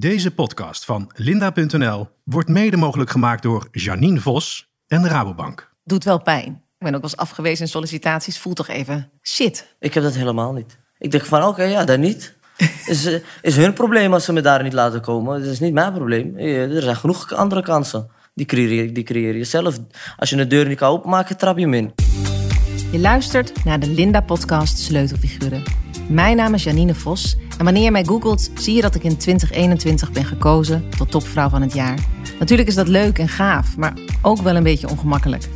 Deze podcast van Linda.nl wordt mede mogelijk gemaakt door Janine Vos en Rabobank. Doet wel pijn. Ik ben ook wel eens afgewezen in sollicitaties. Voelt toch even shit. Ik heb dat helemaal niet. Ik denk van, oké, ja, dan niet. is, is hun probleem als ze me daar niet laten komen. Dat is niet mijn probleem. Eh, Er zijn genoeg andere kansen. Die creëer, je- die creëer je zelf. Als je een deur niet kan openmaken, trap je hem in. Je luistert naar de Linda-podcast Sleutelfiguren. Mijn naam is Janine Vos en wanneer je mij googelt, zie je dat ik in 2021 ben gekozen tot topvrouw van het jaar. Natuurlijk is dat leuk en gaaf, maar ook wel een beetje ongemakkelijk.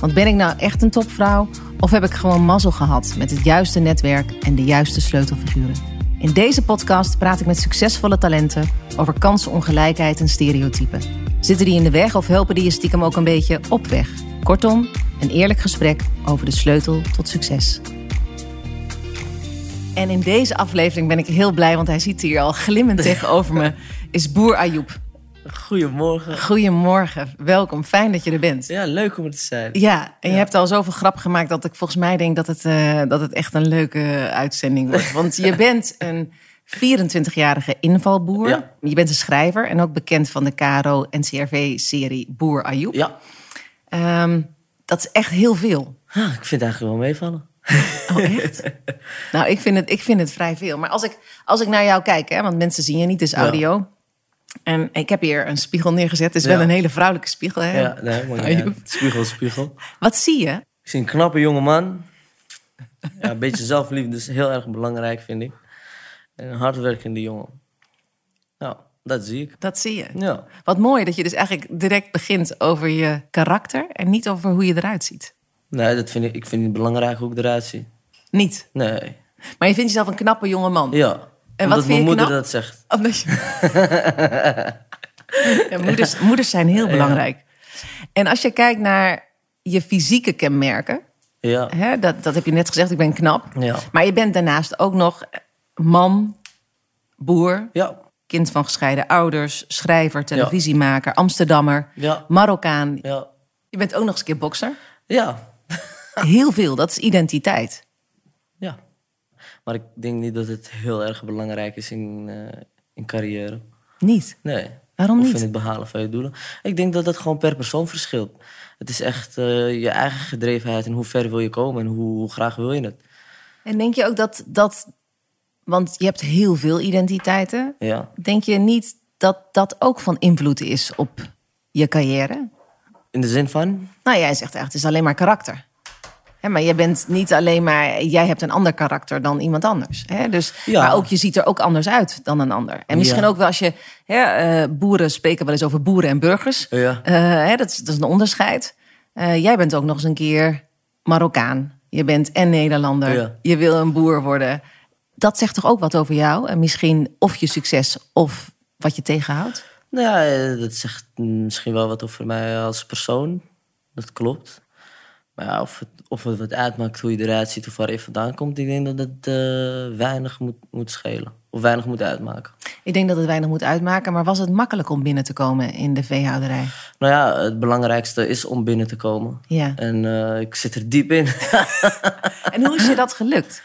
Want ben ik nou echt een topvrouw of heb ik gewoon mazzel gehad met het juiste netwerk en de juiste sleutelfiguren? In deze podcast praat ik met succesvolle talenten over kansenongelijkheid en stereotypen. Zitten die in de weg of helpen die je stiekem ook een beetje op weg? Kortom, een eerlijk gesprek over de sleutel tot succes. En in deze aflevering ben ik heel blij, want hij zit hier al glimmend tegenover me, is Boer Ayoub. Goedemorgen. Goedemorgen, welkom, fijn dat je er bent. Ja, leuk om er te zijn. Ja, en je hebt al zoveel grap gemaakt dat ik volgens mij denk dat het, eh, dat het echt een leuke uitzending wordt. Want je bent een 24-jarige invalboer. Ja. Je bent een schrijver en ook bekend van de KRO-NCRV-serie Boer Ayoub. Ja. Ehm, dat is echt heel veel. Ah, ik vind het eigenlijk wel meevallen. Oh, echt? nou, ik vind, het, ik vind het vrij veel. Maar als ik, als ik naar jou kijk, hè, want mensen zien je niet, Ja. audio. En ik heb hier een spiegel neergezet. Het is Ja. wel een hele vrouwelijke spiegel. Hè? Ja, nee, ja, spiegel, spiegel. Wat zie je? Ik zie een knappe jonge man. Ja, een beetje zelfliefde is heel erg belangrijk, vind ik. En een hardwerkende jongen. Nou, dat zie ik. Dat zie je. Ja. Wat mooi dat je dus eigenlijk direct begint over je karakter en niet over hoe je eruit ziet. Nee, dat vind ik, ik vind het belangrijk hoe ik eruit zie. Niet. Nee. Maar je vindt jezelf een knappe jonge man. Ja. En wat vind je mijn moeder knap? dat zegt. Omdat je... ja, moeders, moeders zijn heel belangrijk. En als je kijkt naar je fysieke kenmerken, Ja. hè, dat, dat heb je net gezegd, ik ben knap. Ja. Maar je bent daarnaast ook nog man, boer, Ja. kind van gescheiden ouders, schrijver, televisiemaker, Amsterdammer, Ja. Marokkaan. Ja. Je bent ook nog eens een keer bokser. Ja. Heel veel, dat is identiteit. Ja. Maar ik denk niet dat het heel erg belangrijk is in, eh, in carrière. Niet. Nee. Waarom of niet? in het behalen van je doelen. Ik denk dat dat gewoon per persoon verschilt. Het is echt eh, je eigen gedrevenheid en hoe ver wil je komen en hoe, hoe graag wil je het. En denk je ook dat, dat, want je hebt heel veel identiteiten. Ja. Denk je niet dat dat ook van invloed is op je carrière? In de zin van? Nou, jij zegt eigenlijk, het is alleen maar karakter. Hè, maar je bent niet alleen maar, jij hebt een ander karakter dan iemand anders. Hè? Dus, Ja. Maar ook je ziet er ook anders uit dan een ander. En misschien Ja. ook wel als je, hè, eh, boeren spreken wel eens over boeren en burgers. Ja. Eh, hè, dat, is, dat is een onderscheid. Eh, jij bent ook nog eens een keer Marokkaan. Je bent en Nederlander. Je wil een boer worden. Dat zegt toch ook wat over jou? En misschien of je succes of wat je tegenhoudt? Nou ja, dat zegt misschien wel wat over mij als persoon. Dat klopt. Maar ja, of het, of het wat uitmaakt hoe je eruit ziet of waar je vandaan komt, ik denk dat het eh, weinig moet, moet schelen. Of weinig moet uitmaken. Ik denk dat het weinig moet uitmaken. Maar was het makkelijk om binnen te komen in de veehouderij? Nou ja, het belangrijkste is om binnen te komen. Ja. En eh, ik zit er diep in. En hoe is je dat gelukt?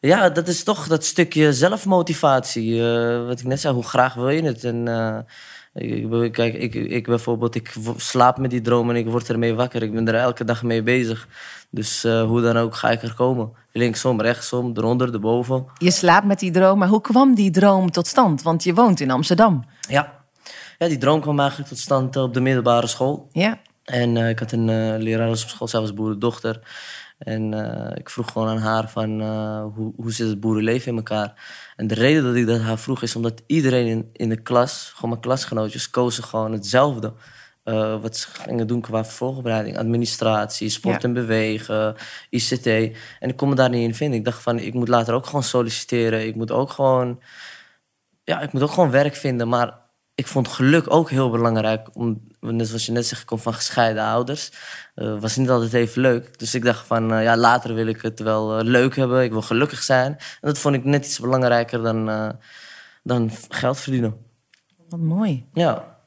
Ja, dat is toch dat stukje zelfmotivatie. eh, wat ik net zei, hoe graag wil je het? En ik, kijk, ik, ik bijvoorbeeld, ik slaap met die droom en ik word ermee wakker. Ik ben er elke dag mee bezig. Dus eh, hoe dan ook ga ik er komen. Linksom, rechtsom, eronder, erboven. Je slaapt met die droom, maar hoe kwam die droom tot stand? Want je woont in Amsterdam. Ja. ja, die droom kwam eigenlijk tot stand op de middelbare school. Ja. En eh, ik had een eh lerares op school, zij was boerendochter. En eh, ik vroeg gewoon aan haar van eh, hoe, hoe zit het boerenleven in elkaar. En de reden dat ik dat haar vroeg is omdat iedereen in, in de klas, gewoon mijn klasgenootjes, kozen gewoon hetzelfde. Eh, wat ze gingen doen qua voorbereiding, administratie, sport Ja. en bewegen, ICT. En ik kon me daar niet in vinden. Ik dacht van, ik moet later ook gewoon solliciteren. Ik moet ook gewoon, ja, ik moet ook gewoon werk vinden. Maar ik vond geluk ook heel belangrijk. Om, net zoals je net zegt, ik kom van gescheiden ouders. Eh was niet altijd even leuk. Dus ik dacht van, eh, ja, later wil ik het wel eh, leuk hebben. Ik wil gelukkig zijn. En dat vond ik net iets belangrijker dan, dan geld verdienen. Wat mooi. Ja.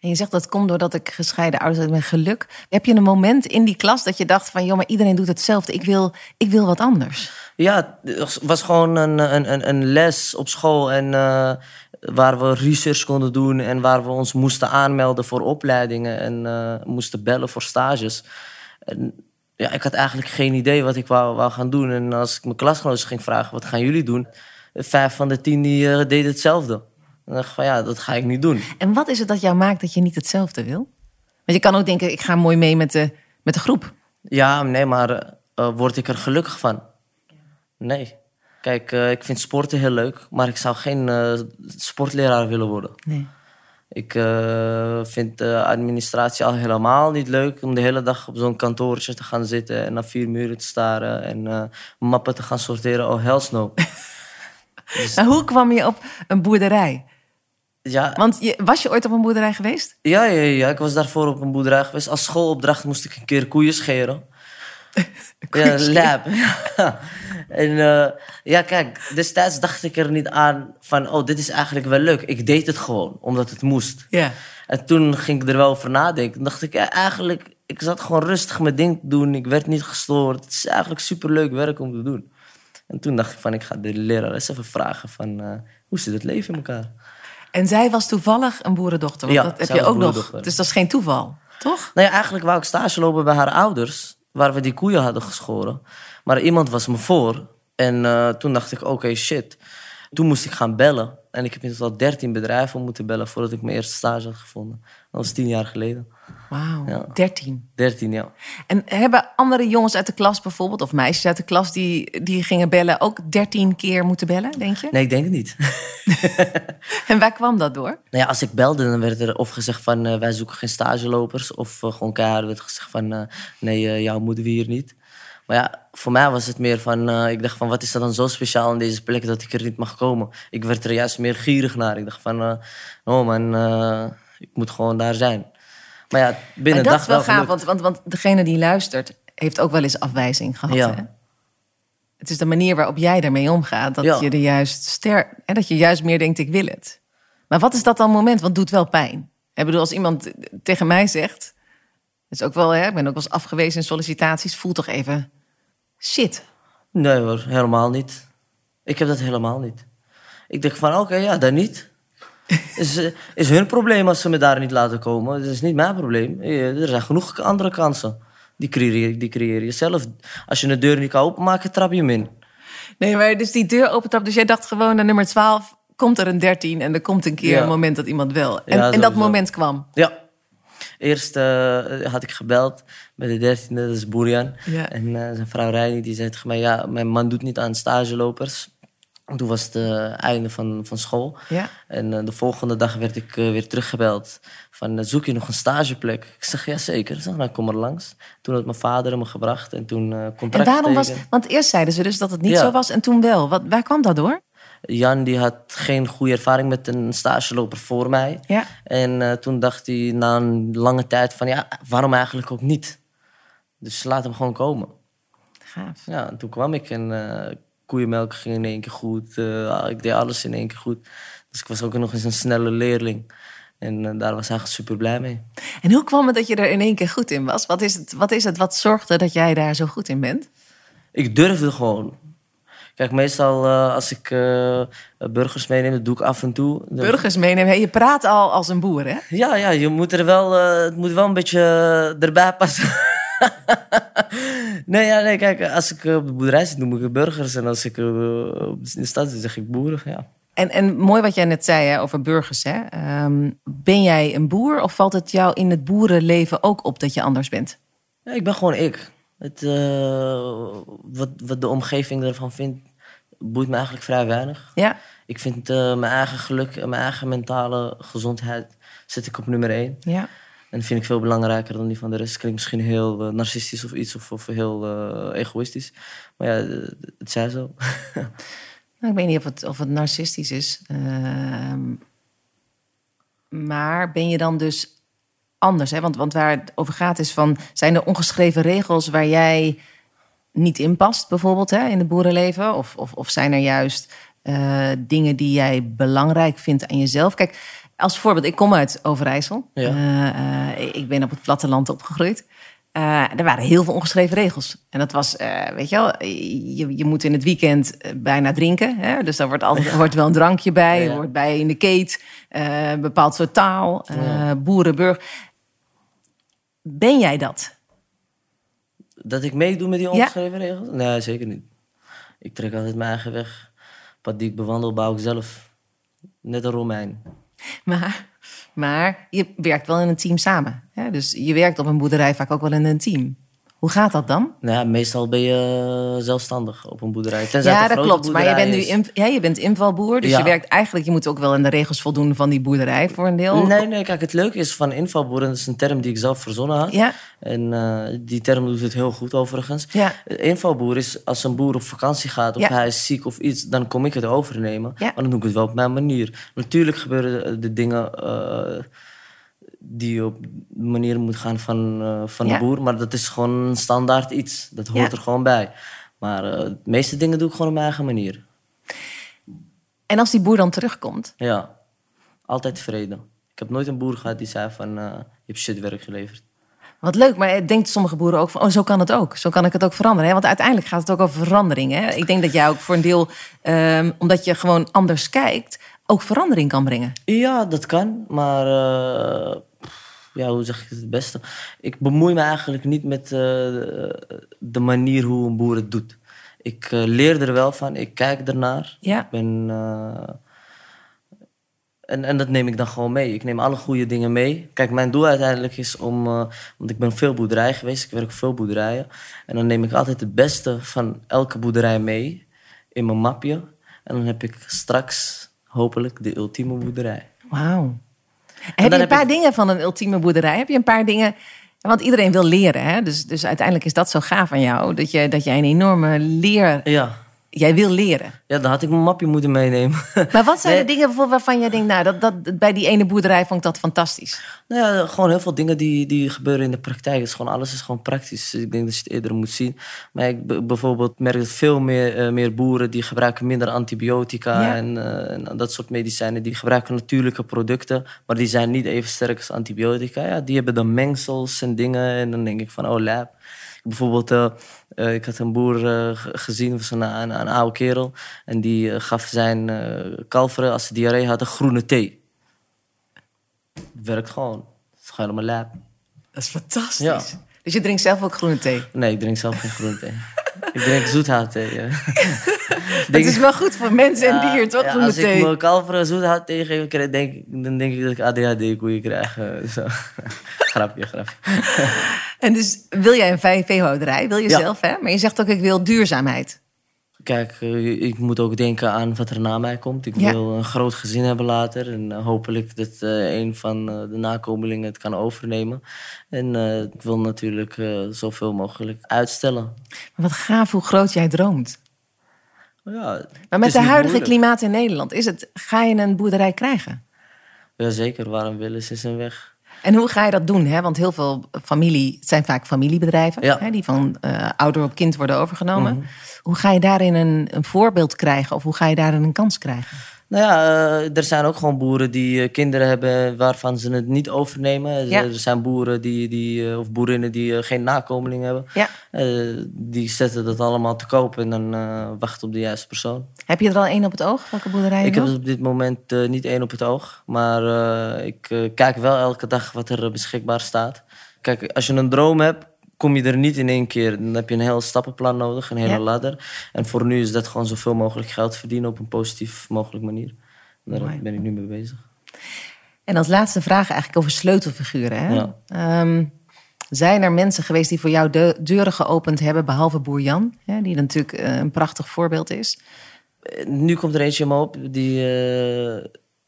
En je zegt dat komt doordat ik gescheiden ouders ben. Geluk. Heb je een moment in die klas dat je dacht van... joh, maar iedereen doet hetzelfde. Ik wil, ik wil wat anders. Ja, het was gewoon een, een, een, een les op school. En waar we research konden doen en waar we ons moesten aanmelden voor opleidingen en eh, moesten bellen voor stages. En, ja, ik had eigenlijk geen idee wat ik wou, wou gaan doen. En als ik mijn klasgenoten ging vragen, wat gaan jullie doen? Vijf van de tien die uh, deden hetzelfde. En dacht ik van ja, dat ga ik niet doen. En wat is het dat jou maakt dat je niet hetzelfde wil? Want je kan ook denken, ik ga mooi mee met de, met de groep. Ja, nee, maar uh, word ik er gelukkig van? Nee. Kijk, uh, ik vind sporten heel leuk, maar ik zou geen uh, sportleraar willen worden. Nee. Ik vind de administratie al helemaal niet leuk om de hele dag op zo'n kantoortje te gaan zitten en naar vier muren te staren en mappen te gaan sorteren. Oh, hell no. dus... Hoe kwam je op een boerderij? Ja. Want je, was je ooit op een boerderij geweest? Ja, ja, ja, ik was daarvoor op een boerderij geweest. Als schoolopdracht moest ik een keer koeien scheren. ja, lab. en uh, ja, kijk, destijds dacht ik er niet aan van... oh, dit is eigenlijk wel leuk. Ik deed het gewoon, omdat het moest. Ja. En toen ging ik er wel over nadenken. Toen dacht ik, ja, eigenlijk... ik zat gewoon rustig mijn ding te doen. Ik werd niet gestoord. Het is eigenlijk superleuk werk om te doen. En toen dacht ik van, ik ga de leraar eens even vragen van... Uh, hoe zit het leven in elkaar? En zij was toevallig een boerendochter. Want Ja, dat heb je ook nog. Dus dat is geen toeval, toch? Nou ja, eigenlijk wou ik stage lopen bij haar ouders, waar we die koeien hadden geschoren. Maar iemand was me voor. En eh, toen dacht ik, oké, shit. Toen moest ik gaan bellen. En ik heb in totaal 13 bedrijven moeten bellen voordat ik mijn eerste stage had gevonden. Dat was tien jaar geleden. Wauw, Ja. 13. 13, ja. En hebben andere jongens uit de klas bijvoorbeeld, of meisjes uit de klas die, die gingen bellen, ook 13 keer moeten bellen, denk je? Nee, ik denk het niet. En waar kwam dat door? Nou ja, als ik belde, dan werd er of gezegd van eh, wij zoeken geen stagelopers. Of eh, gewoon keihard werd gezegd van eh, nee, jou moeten we hier niet. Maar ja, voor mij was het meer van, ik dacht van wat is er dan zo speciaal in deze plek dat ik er niet mag komen. Ik werd er juist meer gierig naar. Ik dacht van, oh man, ik moet gewoon daar zijn. Maar ja, binnen Maar dat dag is wel wel gaaf, want, want, want degene die luistert heeft ook wel eens afwijzing gehad. Ja. Hè? Het is de manier waarop jij daarmee omgaat, dat Ja. je er juist ster, hè, dat je juist meer denkt, ik wil het. Maar wat is dat dan moment? Want het doet wel pijn. Ik bedoel, als iemand tegen mij zegt, het is ook wel, hè, ik ben ook wel eens afgewezen in sollicitaties, voel toch even, shit. Nee hoor, helemaal niet. Ik heb dat helemaal niet. Ik denk van, oké, ja, dan niet. Is, is hun probleem als ze me daar niet laten komen. Dat is niet mijn probleem. Eh, Er zijn genoeg andere kansen. Die creëer, die creëer je zelf. Als je een deur niet kan openmaken, trap je hem in. Nee, maar dus die deur opent, dus jij dacht gewoon, naar nummer 12 komt er een 13 en er komt een keer Ja. een moment dat iemand wel. En, Ja, en dat moment kwam. Ja. Eerst eh, had ik gebeld bij de dertiende, dat is Boerian. Ja. En eh, zijn vrouw Reini, die zei tegen mij... Ja, mijn man doet niet aan stagelopers. En toen was het eh, einde van, van school. Ja. En eh, de volgende dag werd ik eh, weer teruggebeld. Van, zoek je nog een stageplek? Ik zeg, ja zeker. Ik zeg, nou, kom er langs. Toen had mijn vader me gebracht en toen eh En contract waarom was, want eerst zeiden ze dus dat het niet Ja. zo was en toen wel. Wat, waar kwam dat door? Jan die had geen goede ervaring met een stageloper voor mij. Ja. En toen dacht hij na een lange tijd van, ja, waarom eigenlijk ook niet? Dus laat hem gewoon komen. Gaaf. Ja, en toen kwam ik en koeienmelk ging in één keer goed. Eh, ik deed alles in één keer goed. Dus ik was ook nog eens een snelle leerling. En eh, daar was hij eigenlijk super blij mee. En hoe kwam het dat je er in één keer goed in was? Wat is het wat, is het wat zorgde dat jij daar zo goed in bent? Ik durfde gewoon. Kijk, meestal eh, als ik burgers meeneem, dat doe ik af en toe. Burgers meenemen. Hey, je praat al als een boer, hè? Ja, ja, je moet er wel, het moet wel een beetje erbij passen. nee, ja, nee, kijk, als ik eh, op de boerderij zit, noem ik het burgers. En als ik eh, in de stad zit, zeg ik boeren. Ja. En, en mooi wat jij net zei hè, over burgers. Hè? Ehm, ben jij een boer of valt het jou in het boerenleven ook op dat je anders bent? ja, ik ben gewoon ik. Het, eh, wat, wat de omgeving ervan vindt, boeit me eigenlijk vrij weinig. Ja? Ik vind mijn eigen geluk en mijn eigen mentale gezondheid zet ik op nummer één. Ja. En vind ik veel belangrijker dan die van de rest. Klinkt misschien heel eh, narcistisch of iets, of, of heel eh, egoïstisch. Maar ja, eh, het zij zo. Nou, ik weet niet of het, of het narcistisch is. Ehm, maar ben je dan dus anders? Hè? Want, want waar het over gaat is van... zijn er ongeschreven regels waar jij niet in past, bijvoorbeeld, hè, in het boerenleven? Of, of, of zijn er juist dingen die jij belangrijk vindt aan jezelf? Kijk, als voorbeeld, ik kom uit Overijssel. Ja. Eh, eh, ik ben op het platteland opgegroeid. eh, er waren heel veel ongeschreven regels. En dat was, weet je wel, je, je moet in het weekend bijna drinken. Hè? Dus daar wordt altijd wordt wel een drankje bij. Ja. Er wordt bij in de keet, een bepaald soort taal, boerenburg. Ben jij dat? Dat ik meedoe met die ongeschreven regels? Nee, zeker niet. Ik trek altijd mijn eigen weg. Pad die ik bewandel, bouw ik zelf. Net een Romein. Maar, maar je werkt wel in een team samen. Hè? Dus je werkt op een boerderij vaak ook wel in een team. Hoe gaat dat dan? Nou ja, meestal ben je eh, zelfstandig op een boerderij. Tenzij ja, dat klopt. Maar je bent, nu in, ja, je bent invalboer. Dus Ja. je werkt eigenlijk, je moet ook wel aan de regels voldoen van die boerderij voor een deel. Nee, nee, kijk, het leuke is van invalboeren, dat is een term die ik zelf verzonnen had. Ja, En eh, die term doet het heel goed overigens. ja, Invalboer is als een boer op vakantie gaat of Ja. hij is ziek of iets, dan kom ik het overnemen. Ja. Maar dan doe ik het wel op mijn manier. Natuurlijk gebeuren de, de dingen eh, die op de manier moet gaan van, eh, van Ja. de boer, maar dat is gewoon standaard iets. Dat hoort Ja. er gewoon bij. Maar eh, de meeste dingen doe ik gewoon op mijn eigen manier. En als die boer dan terugkomt, Ja, altijd tevreden. Ik heb nooit een boer gehad die zei van, eh, je hebt shitwerk geleverd. wat leuk, maar denkt sommige boeren ook van, oh, zo kan het ook. Zo kan ik het ook veranderen. Hè? Want uiteindelijk gaat het ook over verandering. Hè? Ik denk dat jij ook voor een deel, ehm, omdat je gewoon anders kijkt, ook verandering kan brengen. Ja, dat kan, maar ja, hoe zeg ik het het beste? Ik bemoei me eigenlijk niet met eh, de manier hoe een boer het doet. Ik eh, leer er wel van, ik kijk ernaar. Ja. Ik ben, eh, en, en dat neem ik dan gewoon mee. Ik neem alle goede dingen mee. Kijk, mijn doel uiteindelijk is om... want ik ben veel boerderijen geweest. Ik werk veel boerderijen. En dan neem ik altijd het beste van elke boerderij mee in mijn mapje. En dan heb ik straks hopelijk de ultieme boerderij. Wauw. Heb je een paar ik- dingen van een ultieme boerderij? Heb je een paar dingen... Want iedereen wil leren, hè? Dus, dus uiteindelijk is dat zo gaaf aan jou. Dat, je, dat jij een enorme leer... Ja. Jij wil leren. ja, dan had ik mijn mapje moeten meenemen. Maar wat zijn Nee. de dingen bijvoorbeeld waarvan jij denkt... Nou, dat, dat, bij die ene boerderij vond ik dat fantastisch. nou ja, gewoon heel veel dingen die, die gebeuren in de praktijk. Het is gewoon, alles is gewoon praktisch. Dus ik denk dat je het eerder moet zien. Maar ik bijvoorbeeld merk dat veel meer, eh, meer boeren... die gebruiken minder antibiotica Ja. en, eh, en dat soort medicijnen. Die gebruiken natuurlijke producten, maar die zijn niet even sterk als antibiotica. Ja, die hebben dan mengsels en dingen. En dan denk ik van, oh lab. Bijvoorbeeld, eh, eh, ik had een boer eh, ge- gezien, was een, een, een oude kerel. En die eh, gaf zijn kalveren, als ze diarree hadden, groene thee. Werkt gewoon. Het is gewoon helemaal lab. Dat is fantastisch. Ja. Dus je drinkt zelf ook groene thee. Nee, ik drink zelf geen groene thee. ik drink zoethoutthee. ja. Het is wel goed voor mensen en dieren, toch? Ja, als ik mijn kalveren zoethoutthee geef, krijg- denk, ik- dan denk ik dat ik ADHD-koeien krijg. eh, zo. grapje, grapje. En dus wil jij een vee- veehouderij? Wil je Ja. zelf, hè? Maar je zegt ook, ik wil duurzaamheid. Kijk, eh, ik moet ook denken aan wat er na mij komt. Ik Ja. wil een groot gezin hebben later. En eh, hopelijk dat eh, een van eh, de nakomelingen het kan overnemen. En eh, ik wil natuurlijk eh, zoveel mogelijk uitstellen. Maar wat gaaf hoe groot jij droomt. Ja, Maar met de huidige moeilijk. klimaat in Nederland, is het, ga je een boerderij krijgen? Jazeker, waarom willen ze zijn weg? En hoe ga je dat doen? Hè? Want heel veel familie, het zijn vaak familiebedrijven, Ja. hè, die van eh, ouder op kind worden overgenomen. Mhm. Hoe ga je daarin een, een voorbeeld krijgen of hoe ga je daarin een kans krijgen? Nou ja, eh, er zijn ook gewoon boeren die eh, kinderen hebben waarvan ze het niet overnemen. Ja. Er zijn boeren die, die, eh, of boerinnen die eh, geen nakomeling hebben. Ja. Eh, die zetten dat allemaal te koop en dan eh, wachten op de juiste persoon. Heb je er al één op het oog? Welke boerderij Ik heb op dit moment eh, niet één op het oog. Maar eh, ik eh, kijk wel elke dag wat er eh, beschikbaar staat. Kijk, als je een droom hebt, kom je er niet in één keer. Dan heb je een heel stappenplan nodig, een hele Ja. ladder. En voor nu is dat gewoon zoveel mogelijk geld verdienen op een positief mogelijke manier. Daar ben ik nu mee bezig. En als laatste vraag eigenlijk over sleutelfiguren. Hè? Ja. Ehm, zijn er mensen geweest die voor jou de deuren geopend hebben, behalve boer Jan, hè, die natuurlijk eh, een prachtig voorbeeld is? Eh, Nu komt er eentje in me op. Die, eh,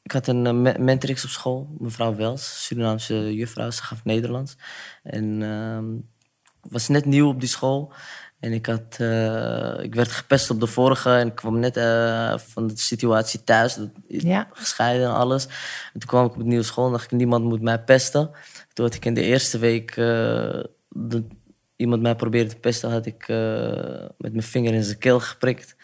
ik had een me- mentorix op school, mevrouw Wels, Surinaamse juffrouw. Ze gaf Nederlands. En ehm, was net nieuw op die school. En ik, had, eh, ik werd gepest op de vorige en ik kwam net eh, van de situatie thuis. Dat, Ja. Gescheiden en alles. En toen kwam ik op de nieuwe school en dacht ik, niemand moet mij pesten. Toen had ik in de eerste week eh, iemand mij probeerde te pesten, had ik met mijn vinger in zijn keel geprikt.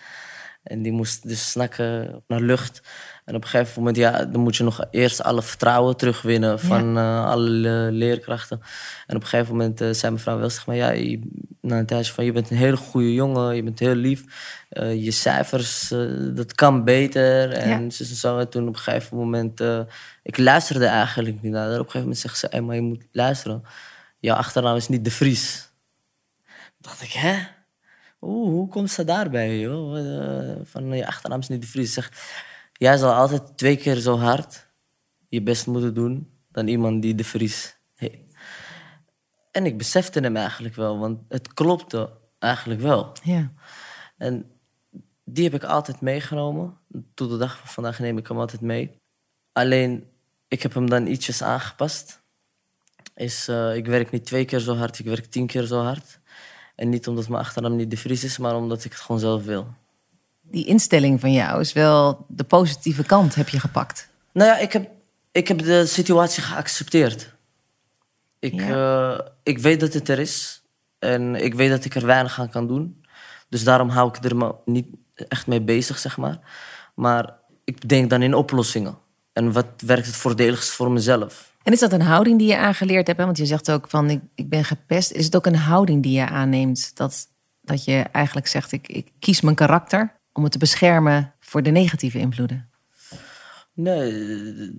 En die moest dus snakken naar lucht. En op een gegeven moment, ja, dan moet je nog eerst alle vertrouwen terugwinnen van eh, alle leerkrachten. En op een gegeven moment uh, zei mevrouw Wels tegen mij, ja, je, na een tijdje van, je bent een hele goede jongen, je bent heel lief. Uh, je cijfers, dat kan beter. En ja. zo. En toen op een gegeven moment, ik luisterde eigenlijk niet naar. Op een gegeven moment zegt ze, hey, maar je moet luisteren. Jouw achternaam is niet de Vries. Toen dacht ik, hè? Oeh, hoe komt ze daarbij, joh? van je achternaam is niet de Vries. Zeg, jij zal altijd twee keer zo hard je best moeten doen dan iemand die de Vries heet. En ik besefte hem eigenlijk wel, want het klopte eigenlijk wel. Ja. En die heb ik altijd meegenomen. Tot de dag van vandaag neem ik hem altijd mee. Alleen, ik heb hem dan ietsjes aangepast. Is, uh, ik werk niet twee keer zo hard, ik werk tien keer zo hard. En niet omdat mijn achternaam niet de Vries is, maar omdat ik het gewoon zelf wil die instelling van jou is wel de positieve kant heb je gepakt. Nou ja, ik heb, ik heb de situatie geaccepteerd. Ik, eh, ik weet dat het er is. En ik weet dat ik er weinig aan kan doen. Dus daarom hou ik er maar niet echt mee bezig, zeg maar. Maar ik denk dan in oplossingen. En wat werkt het voordeligst voor mezelf? En is dat een houding die je aangeleerd hebt? Want je zegt ook van ik, ik ben gepest. Is het ook een houding die je aanneemt? Dat, dat je eigenlijk zegt ik, ik kies mijn karakter om het te beschermen voor de negatieve invloeden? Nee,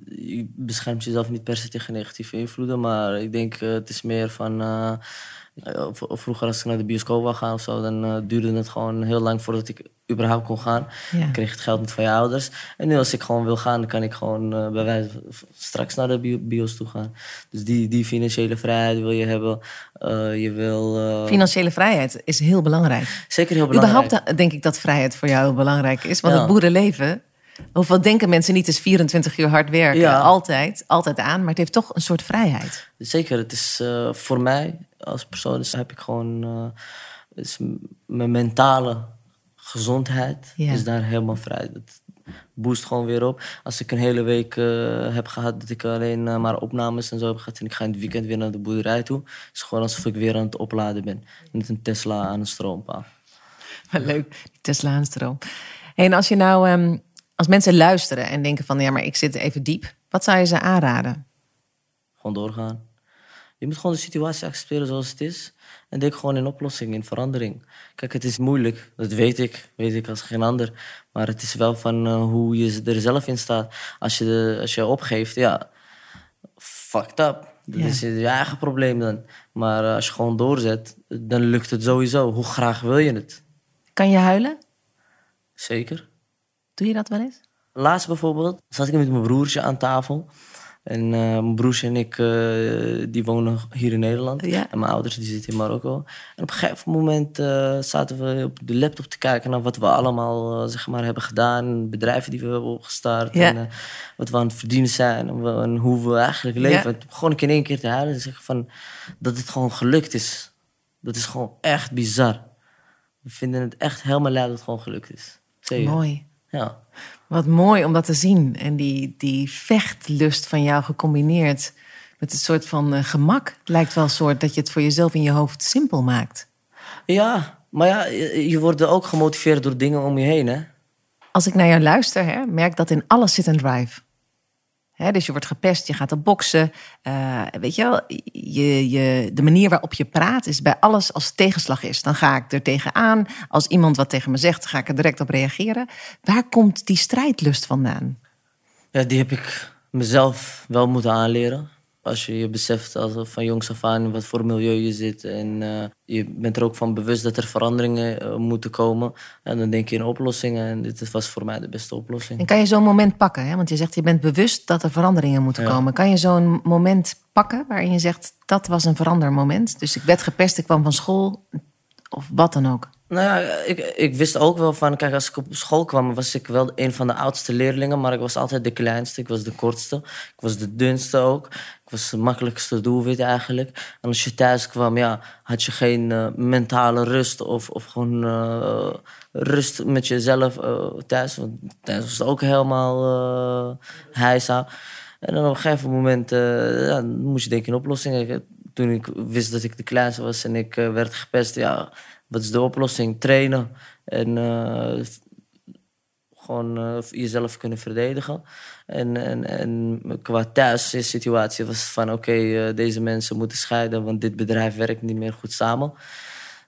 je beschermt jezelf niet per se tegen negatieve invloeden. Maar ik denk, uh, het is meer van... Uh, vroeger als ik naar de bioscoop wou gaan of zo... dan uh, duurde het gewoon heel lang voordat ik überhaupt kon gaan. Ja. Ik kreeg het geld niet van je ouders. En nu als ik gewoon wil gaan, dan kan ik gewoon uh, bij wijze straks naar de bios toe gaan. Dus die, die financiële vrijheid wil je hebben. Uh, je wil... Uh... Financiële vrijheid is heel belangrijk. Zeker heel belangrijk. Überhaupt denk ik dat vrijheid voor jou heel belangrijk is. Want ja. het boerenleven... Hoeveel denken mensen niet is 24 uur hard werken? Ja. Altijd, altijd aan. Maar het heeft toch een soort vrijheid. Zeker. Het is voor mij als persoon dus heb ik gewoon... is mijn mentale gezondheid is daar helemaal vrij. Dat boost gewoon weer op. Als ik een hele week uh, heb gehad dat ik alleen uh, maar opnames en zo heb gehad... en ik ga in het weekend weer naar de boerderij toe... is het gewoon alsof ik weer aan het opladen ben. Met een Tesla aan een stroompaal. Leuk, Tesla aan stroom. en als je nou... Um, als mensen luisteren en denken van... ja, maar ik zit even diep. Wat zou je ze aanraden? Gewoon doorgaan. Je moet gewoon de situatie accepteren zoals het is. En denk gewoon in oplossing, in verandering. Kijk, het is moeilijk, dat weet ik, weet ik als geen ander. Maar het is wel van uh, hoe je er zelf in staat. Als je, de, als je opgeeft, ja, fucked up. Dat is je eigen probleem dan. Maar uh, als je gewoon doorzet, dan lukt het sowieso. Hoe graag wil je het? Kan je huilen? Zeker. Doe je dat wel eens? Laatst bijvoorbeeld zat ik met mijn broertje aan tafel. En uh, mijn broers en ik, uh, die wonen hier in Nederland. Ja. En mijn ouders die zitten in Marokko. En op een gegeven moment uh, zaten we op de laptop te kijken naar wat we allemaal zeg maar, hebben gedaan. Bedrijven die we hebben opgestart. Ja. En wat we aan het verdienen zijn. En, en hoe we eigenlijk leven. Ja. Ik in één keer te huilen en zeggen van dat het gewoon gelukt is. Dat is gewoon echt bizar. We vinden het echt helemaal leuk dat het gewoon gelukt is. Zeker. Mooi. Ja. Wat mooi om dat te zien. En die, die vechtlust van jou gecombineerd met een soort van uh, gemak. Het lijkt wel een soort dat je het voor jezelf in je hoofd simpel maakt. Ja, maar ja, je wordt ook gemotiveerd door dingen om je heen, hè? Als ik naar jou luister, hè, merk dat in alles zit een drive dus je wordt gepest, je gaat op boksen. Uh, weet je wel, je, je, de manier waarop je praat is bij alles als tegenslag is. Dan ga ik er tegenaan. Als iemand wat tegen me zegt, ga ik er direct op reageren. Waar komt die strijdlust vandaan? Ja, die heb ik mezelf wel moeten aanleren. Als je je beseft als van jongs af aan wat voor milieu je zit. En uh, je bent er ook van bewust dat er veranderingen uh, moeten komen. En dan denk je in oplossingen. En dit was voor mij de beste oplossing. En kan je zo'n moment pakken? Hè? Want je zegt je bent bewust dat er veranderingen moeten komen. Kan je zo'n moment pakken waarin je zegt dat was een verandermoment? Dus ik werd gepest, ik kwam van school. Of wat dan ook. Nou ja, ik, ik wist ook wel van, kijk, als ik op school kwam, was ik wel een van de oudste leerlingen, maar ik was altijd de kleinste, ik was de kortste, ik was de dunste ook. Ik was de makkelijkste doelwit eigenlijk. En als je thuis kwam, ja, had je geen uh, mentale rust of, of gewoon uh, rust met jezelf uh, thuis. Want thuis was het ook helemaal uh, heisa. En dan op een gegeven moment ja, moest je denken in oplossingen. Toen ik wist dat ik de kleinste was en ik werd gepest, ja wat is de oplossing? Trainen. En uh, gewoon eh, jezelf kunnen verdedigen. En, en, en qua thuissituatie was van oké, eh, deze mensen moeten scheiden, want dit bedrijf werkt niet meer goed samen.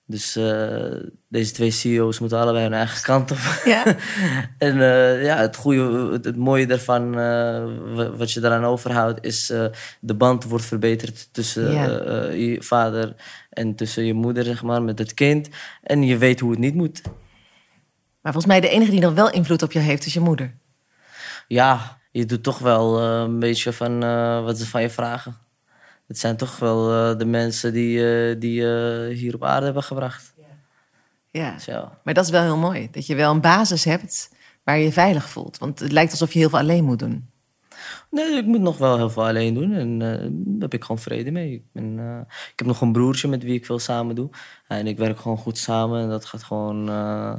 Dus eh, deze twee CEO's moeten allebei hun eigen kant op. Ja. en eh, ja, het, goede, het, het mooie daarvan, eh, wa- wat je daaraan overhoudt, is de band wordt verbeterd tussen Ja. je vader en tussen je moeder, zeg maar, met het kind. En je weet hoe het niet moet. Maar volgens mij de enige die nog wel invloed op je heeft, is je moeder. Ja, je doet toch wel een beetje van wat ze van je vragen. Het zijn toch wel eh, de mensen die, eh, die je hier op aarde hebben gebracht. Ja. Ja. Maar dat is wel heel mooi. Dat je wel een basis hebt waar je je veilig voelt. Want het lijkt alsof je heel veel alleen moet doen. Nee, ik moet nog wel heel veel alleen doen en eh, daar heb ik gewoon vrede mee. Ik, ben, eh, ik heb nog een broertje met wie ik veel samen doe. En ik werk gewoon goed samen en dat gaat gewoon... eh,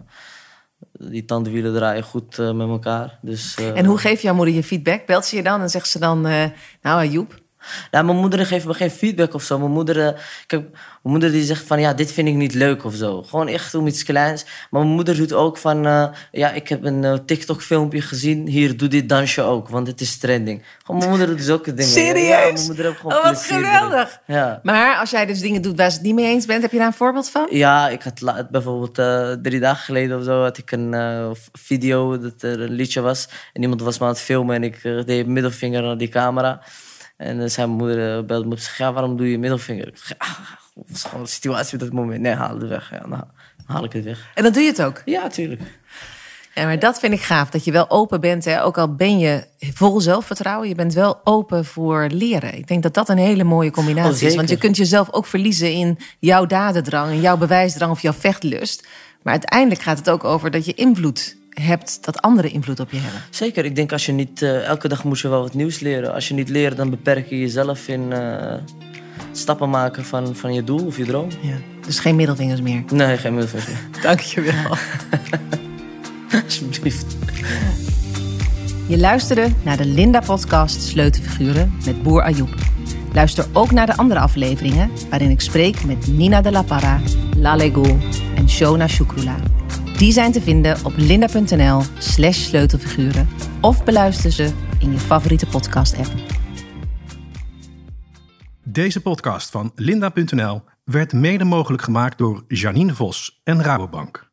die tandwielen draaien goed eh, met elkaar. Dus, eh, En hoe geeft jouw moeder je feedback? Belt ze je dan en zegt ze dan... eh, nou, Ayoub, Nou, mijn moeder geeft me geen feedback of zo. Mijn moeder, eh, kijk, mijn moeder die zegt van ja, dit vind ik niet leuk of zo. Gewoon echt om iets kleins. Maar mijn moeder doet ook van eh, ja, ik heb een eh, TikTok-filmpje gezien. Hier, doe dit dansje ook, want het is trending. Gewoon mijn moeder doet zulke dingen. Serieus? Ja, mijn moeder heeft gewoon Oh, wat geweldig. Ja. Maar als jij dus dingen doet waar ze het niet mee eens bent, heb je daar een voorbeeld van? Ja, ik had bijvoorbeeld drie dagen geleden of zo had ik een video dat er een liedje was. En iemand was me aan het filmen en ik deed middelvinger naar die camera. En mijn moeder, belde me op zich, ja, waarom doe je middelvinger? Ik zeg, ah, dat is gewoon de situatie op dat moment. Nee, haal het weg. Ja, dan ha- dan haal ik het weg. En dan doe je het ook. Ja, tuurlijk. Ja, maar dat vind ik gaaf. Dat je wel open bent. Hè? Ook al ben je vol zelfvertrouwen. Je bent wel open voor leren. Ik denk dat dat een hele mooie Oh, combinatie is. zeker. Want je kunt jezelf ook verliezen in jouw dadendrang. En jouw bewijsdrang of jouw vechtlust. Maar uiteindelijk gaat het ook over dat je invloed hebt. Dat anderen invloed op je hebben. Zeker, ik denk als je niet... eh, elke dag moet je wel wat nieuws leren. Als je niet leert, dan beperk je jezelf in eh, stappen maken van, van je doel of je droom. Ja. Dus geen middelvingers meer. Nee, geen middelvinger meer. Dank je wel. Alsjeblieft. Je luisterde naar de Linda-podcast Sleutelfiguren met Boer Ayoub. Luister ook naar de andere afleveringen waarin ik spreek met Nina de la Parra, Lale en Shona Shukrula. Die zijn te vinden op linda.nl slash sleutelfiguren of beluister ze in je favoriete podcast-app. Deze podcast van Linda.nl werd mede mogelijk gemaakt door Janine Vos en Rabobank.